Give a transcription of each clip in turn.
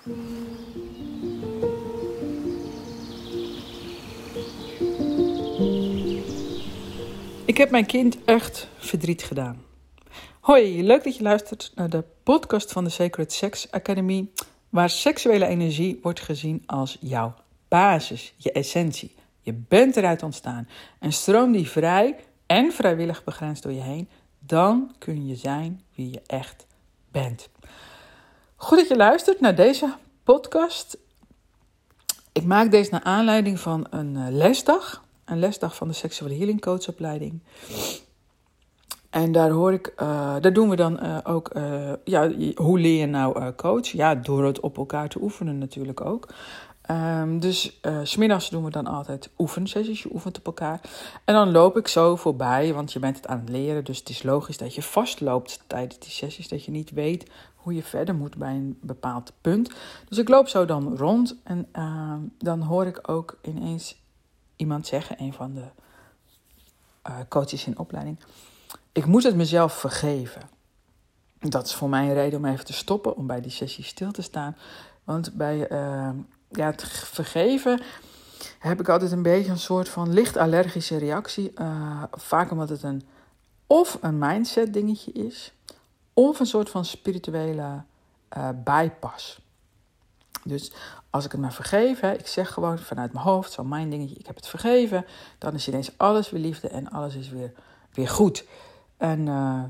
Ik heb mijn kind echt verdriet gedaan. Hoi, leuk dat je luistert naar de podcast van de Sacred Sex Academy, waar seksuele energie wordt gezien als jouw basis, je essentie. Je bent eruit ontstaan en stroom die vrij en vrijwillig begrensd door je heen, dan kun je zijn wie je echt bent. Goed dat je luistert naar deze podcast. Ik maak deze naar aanleiding van een eh, lesdag, een lesdag van de Sexual Healing Coachopleiding. En daar hoor ik, uh, daar doen we dan uh, ook, ja, hoe leer je nou coach? Ja, door het op elkaar te oefenen natuurlijk ook. Um, dus uh, smiddags doen we dan altijd oefensessies. Je oefent op elkaar. En dan loop ik zo voorbij, want je bent het aan het leren. Dus het is logisch dat je vastloopt tijdens die sessies. Dat je niet weet hoe je verder moet bij een bepaald punt. Dus ik loop zo dan rond. En uh, dan hoor ik ook ineens iemand zeggen, een van de uh, coaches in opleiding. Ik moet het mezelf vergeven. Dat is voor mij een reden om even te stoppen, om bij die sessie stil te staan. Want bij ja, het vergeven heb ik altijd een beetje een soort van licht allergische reactie. Uh, vaak omdat het een of een mindset dingetje is, of een soort van spirituele uh, bypass. Dus als ik het maar vergeef, ik zeg gewoon vanuit mijn hoofd, zo'n mijn dingetje, ik heb het vergeven, dan is ineens alles weer liefde en alles is weer, weer goed. En uh,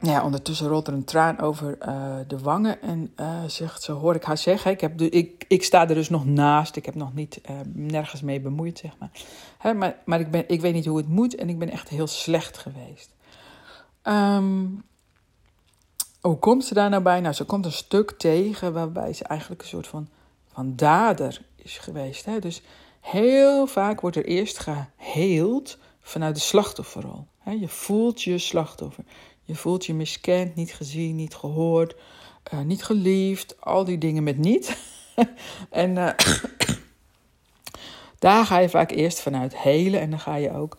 ja, ondertussen rolt er een traan over uh, de wangen en uh, zegt, zo hoor ik haar zeggen. Ik, heb de, ik, ik sta er dus nog naast, ik heb nog niet uh, nergens mee bemoeid, zeg maar. Hè, maar maar ik, ben, ik weet niet hoe het moet en ik ben echt heel slecht geweest. Um, hoe komt ze daar nou bij? Nou, ze komt een stuk tegen waarbij ze eigenlijk een soort van, van dader is geweest. Hè? Dus heel vaak wordt er eerst geheeld vanuit de slachtofferrol. Je voelt je slachtoffer. Je voelt je miskend, niet gezien, niet gehoord, uh, niet geliefd, al die dingen met niet. en uh, daar ga je vaak eerst vanuit helen en dan ga je ook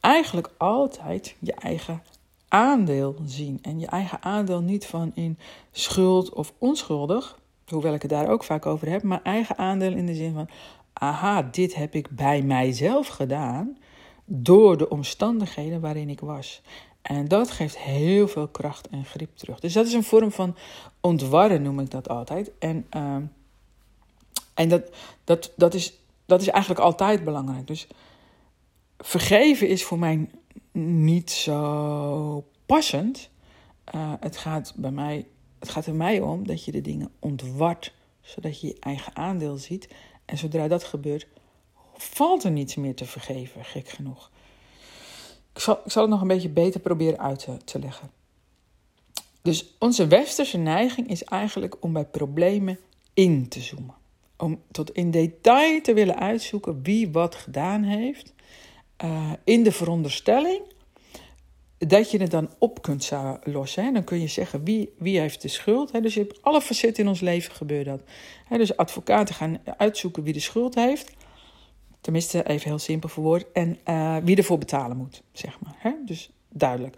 eigenlijk altijd je eigen aandeel zien. En je eigen aandeel niet van in schuld of onschuldig, hoewel ik het daar ook vaak over heb, maar eigen aandeel in de zin van, aha, dit heb ik bij mijzelf gedaan door de omstandigheden waarin ik was. En dat geeft heel veel kracht en grip terug. Dus dat is een vorm van ontwarren, noem ik dat altijd. En, uh, en dat, dat, dat, is, dat is eigenlijk altijd belangrijk. Dus vergeven is voor mij niet zo passend. Uh, het, gaat bij mij, het gaat er mij om dat je de dingen ontwart, zodat je je eigen aandeel ziet. En zodra dat gebeurt, valt er niets meer te vergeven, gek genoeg. Ik zal, het nog een beetje beter proberen uit te, te leggen. Dus onze westerse neiging is eigenlijk om bij problemen in te zoomen. Om tot in detail te willen uitzoeken wie wat gedaan heeft. Uh, in de veronderstelling dat je het dan op kunt lossen. Dan kun je zeggen wie, wie heeft de schuld. Hè? Dus je hebt alle facetten in ons leven gebeurt dat. Hè? Dus advocaten gaan uitzoeken wie de schuld heeft. Tenminste, even heel simpel verwoord. En uh, wie ervoor betalen moet, zeg maar. Hè? Dus duidelijk.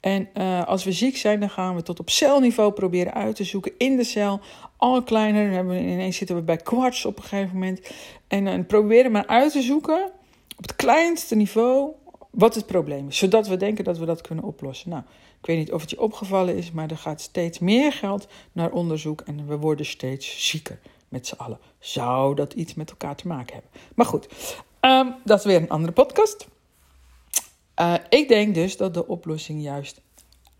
En uh, als we ziek zijn, dan gaan we tot op celniveau proberen uit te zoeken. In de cel, al kleiner. hebben we, ineens zitten we bij kwarts op een gegeven moment. En, en proberen maar uit te zoeken, op het kleinste niveau, wat het probleem is. Zodat we denken dat we dat kunnen oplossen. Nou, ik weet niet of het je opgevallen is, maar er gaat steeds meer geld naar onderzoek. En we worden steeds zieker met z'n allen. Zou dat iets met elkaar te maken hebben? Maar goed, um, dat is weer een andere podcast. Uh, ik denk dus dat de oplossing juist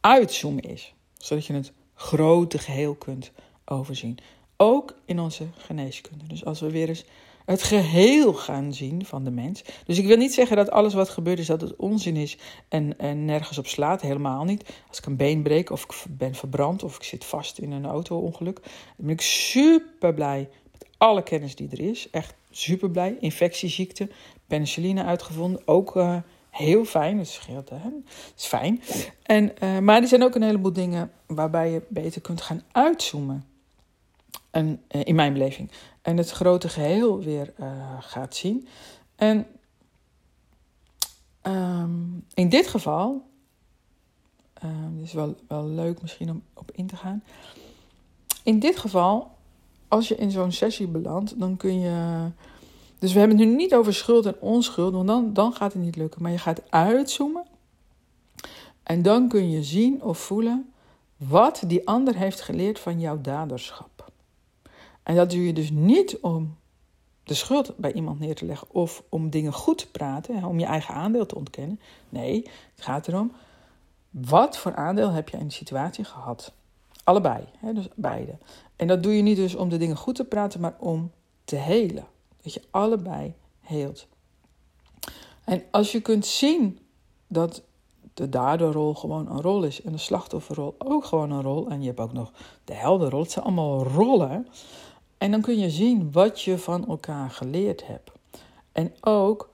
uitzoomen is, zodat je het grote geheel kunt overzien. Ook in onze geneeskunde. Dus als we weer eens het geheel gaan zien van de mens. Dus ik wil niet zeggen dat alles wat gebeurt is dat het onzin is en, en nergens op slaat. Helemaal niet. Als ik een been breek of ik ben verbrand of ik zit vast in een auto-ongeluk, dan ben ik super blij met alle kennis die er is. Echt super blij. Infectieziekte, penicilline uitgevonden, ook uh, heel fijn. Dat scheelt, hè? Dat is fijn. En, uh, maar er zijn ook een heleboel dingen waarbij je beter kunt gaan uitzoomen. En, uh, in mijn beleving en het grote geheel weer uh, gaat zien. En um, in dit geval, um, is wel, wel leuk misschien om op in te gaan. In dit geval als je in zo'n sessie belandt, dan kun je. Dus we hebben het nu niet over schuld en onschuld, want dan, dan gaat het niet lukken. Maar je gaat uitzoomen. En dan kun je zien of voelen wat die ander heeft geleerd van jouw daderschap. En dat doe je dus niet om de schuld bij iemand neer te leggen of om dingen goed te praten, om je eigen aandeel te ontkennen. Nee, het gaat erom, wat voor aandeel heb je in de situatie gehad? Allebei, hè, dus beide. En dat doe je niet dus om de dingen goed te praten, maar om te helen. Dat je allebei heelt. En als je kunt zien dat de daderrol gewoon een rol is en de slachtofferrol ook gewoon een rol, en je hebt ook nog de helderrol, het zijn allemaal rollen. En dan kun je zien wat je van elkaar geleerd hebt. En ook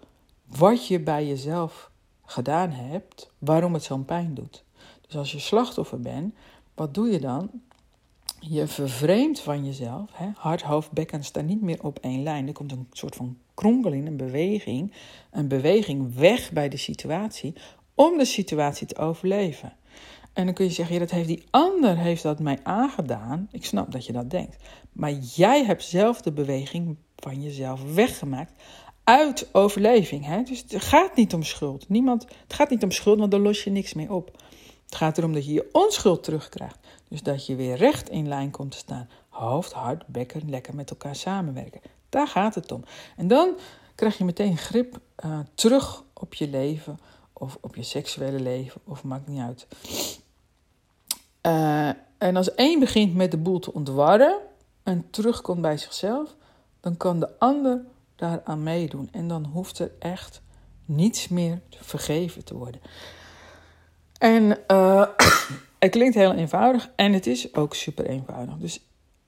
wat je bij jezelf gedaan hebt, waarom het zo'n pijn doet. Dus als je slachtoffer bent, wat doe je dan? Je vervreemdt van jezelf. Hè? Hart, hoofd, bekken staan niet meer op één lijn. Er komt een soort van kronkeling, een beweging. Een beweging weg bij de situatie om de situatie te overleven. En dan kun je zeggen, ja, dat heeft die ander heeft dat mij aangedaan. Ik snap dat je dat denkt. Maar jij hebt zelf de beweging van jezelf weggemaakt uit overleving. Hè? Dus het gaat niet om schuld. Niemand, het gaat niet om schuld, want daar los je niks mee op. Het gaat erom dat je je onschuld terugkrijgt. Dus dat je weer recht in lijn komt te staan. Hoofd, hart, bekken, lekker met elkaar samenwerken. Daar gaat het om. En dan krijg je meteen grip uh, terug op je leven. Of op je seksuele leven. Of maakt niet uit. Uh, en als één begint met de boel te ontwarren. En terugkomt bij zichzelf. Dan kan de ander daaraan meedoen. En dan hoeft er echt niets meer vergeven te worden. En uh, het klinkt heel eenvoudig en het is ook super eenvoudig. Dus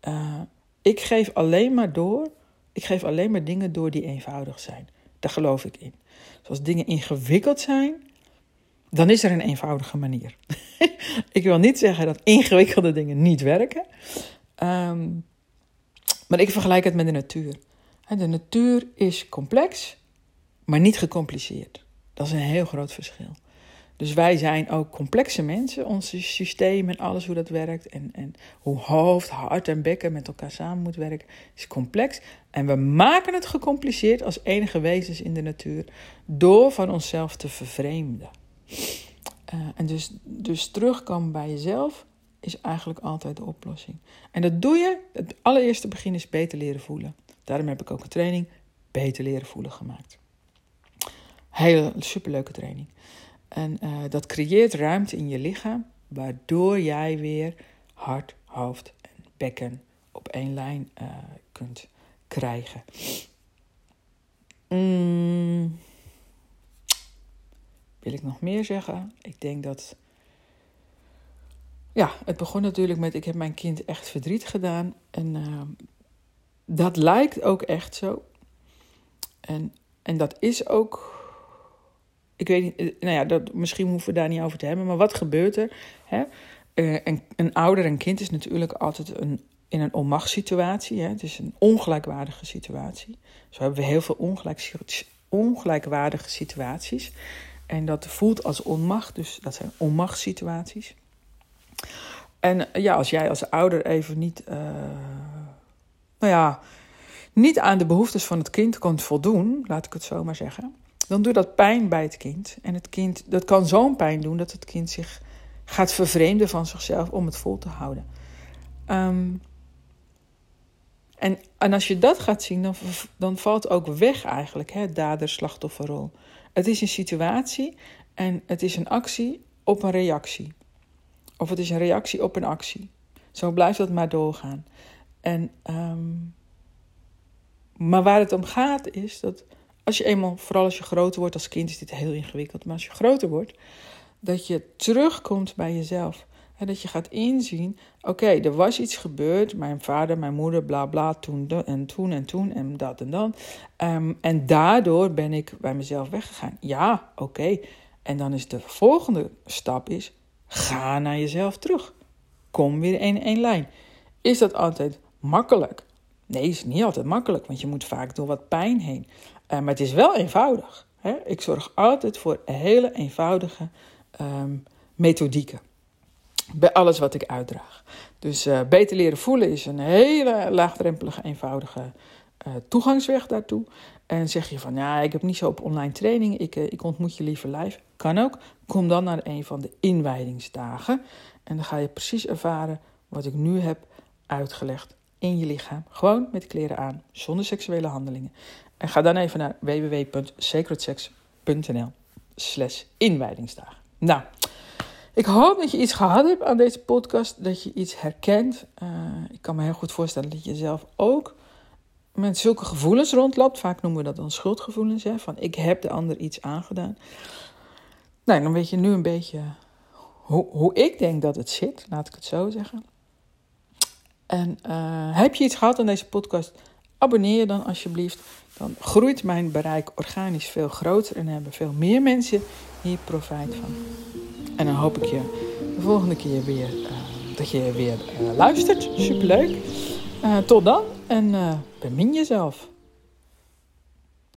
uh, ik geef alleen maar door, ik geef alleen maar dingen door die eenvoudig zijn. Daar geloof ik in. Dus als dingen ingewikkeld zijn, dan is er een eenvoudige manier. ik wil niet zeggen dat ingewikkelde dingen niet werken. Um, maar ik vergelijk het met de natuur. De natuur is complex, maar niet gecompliceerd. Dat is een heel groot verschil. Dus wij zijn ook complexe mensen, ons systeem en alles hoe dat werkt. En, en hoe hoofd, hart en bekken met elkaar samen moet werken, is complex. En we maken het gecompliceerd als enige wezens in de natuur door van onszelf te vervreemden. Uh, en dus, dus terugkomen bij jezelf is eigenlijk altijd de oplossing. En dat doe je, het allereerste begin is beter leren voelen. Daarom heb ik ook een training beter leren voelen gemaakt. Hele superleuke training. En uh, dat creëert ruimte in je lichaam, waardoor jij weer hart, hoofd en bekken op één lijn uh, kunt krijgen. Mm. Wil ik nog meer zeggen? Ik denk dat. Ja, het begon natuurlijk met: ik heb mijn kind echt verdriet gedaan. En uh, dat lijkt ook echt zo. En, en dat is ook ik weet niet, eh, nou ja, dat, misschien hoeven we daar niet over te hebben, maar wat gebeurt er? Hè? Uh, een, een ouder en kind is natuurlijk altijd een, in een onmachtssituatie. Hè? Het is een ongelijkwaardige situatie. Zo hebben we heel veel ongelijk, ongelijkwaardige situaties. En dat voelt als onmacht, dus dat zijn onmachtssituaties. En eh, ja, als jij als ouder even niet, uh, nou ja, niet aan de behoeftes van het kind kunt voldoen, laat ik het zo maar zeggen dan doet dat pijn bij het kind. En het kind, dat kan zo'n pijn doen dat het kind zich gaat vervreemden van zichzelf om het vol te houden. Um, en, en als je dat gaat zien, dan, dan valt ook weg eigenlijk hè, dader-slachtofferrol. Het is een situatie en het is een actie op een reactie. Of het is een reactie op een actie. Zo blijft dat maar doorgaan. En, um, maar waar het om gaat is dat als je eenmaal, vooral als je groter wordt, als kind is dit heel ingewikkeld, maar als je groter wordt, dat je terugkomt bij jezelf. En dat je gaat inzien, oké, er was iets gebeurd, mijn vader, mijn moeder, bla bla, toen en toen en toen en dat en dan. Ehm, en daardoor ben ik bij mezelf weggegaan. Ja, oké. En dan is de volgende stap is, ga naar jezelf terug. Kom weer in één lijn. Is dat altijd makkelijk? Nee, is niet altijd makkelijk, want je moet vaak door wat pijn heen. Uh, maar het is wel eenvoudig. Hè? Ik zorg altijd voor hele eenvoudige um, methodieken. Bij alles wat ik uitdraag. Dus uh, beter leren voelen is een hele laagdrempelige, eenvoudige uh, toegangsweg daartoe. En zeg je van ja, ik heb niet zo op online training, ik, uh, ik ontmoet je liever live. Kan ook. Kom dan naar een van de inwijdingsdagen. En dan ga je precies ervaren wat ik nu heb uitgelegd in je lichaam. Gewoon met kleren aan, zonder seksuele handelingen. En ga dan even naar www.sacredsex.nl slash inwijdingsdagen. Nou, ik hoop dat je iets gehad hebt aan deze podcast, dat je iets herkent. Uh, ik kan me heel goed voorstellen dat je zelf ook met zulke gevoelens rondloopt. Vaak noemen we dat dan schuldgevoelens, hè, van ik heb de ander iets aangedaan. Nou, dan weet je nu een beetje hoe, hoe ik denk dat het zit, laat ik het zo zeggen. En uh, heb je iets gehad aan deze podcast? Abonneer je dan alsjeblieft. Dan groeit mijn bereik organisch veel groter en hebben veel meer mensen hier profijt van. En dan hoop ik je de volgende keer weer uh, dat je weer uh, luistert. Superleuk. tot dan en bemin jezelf.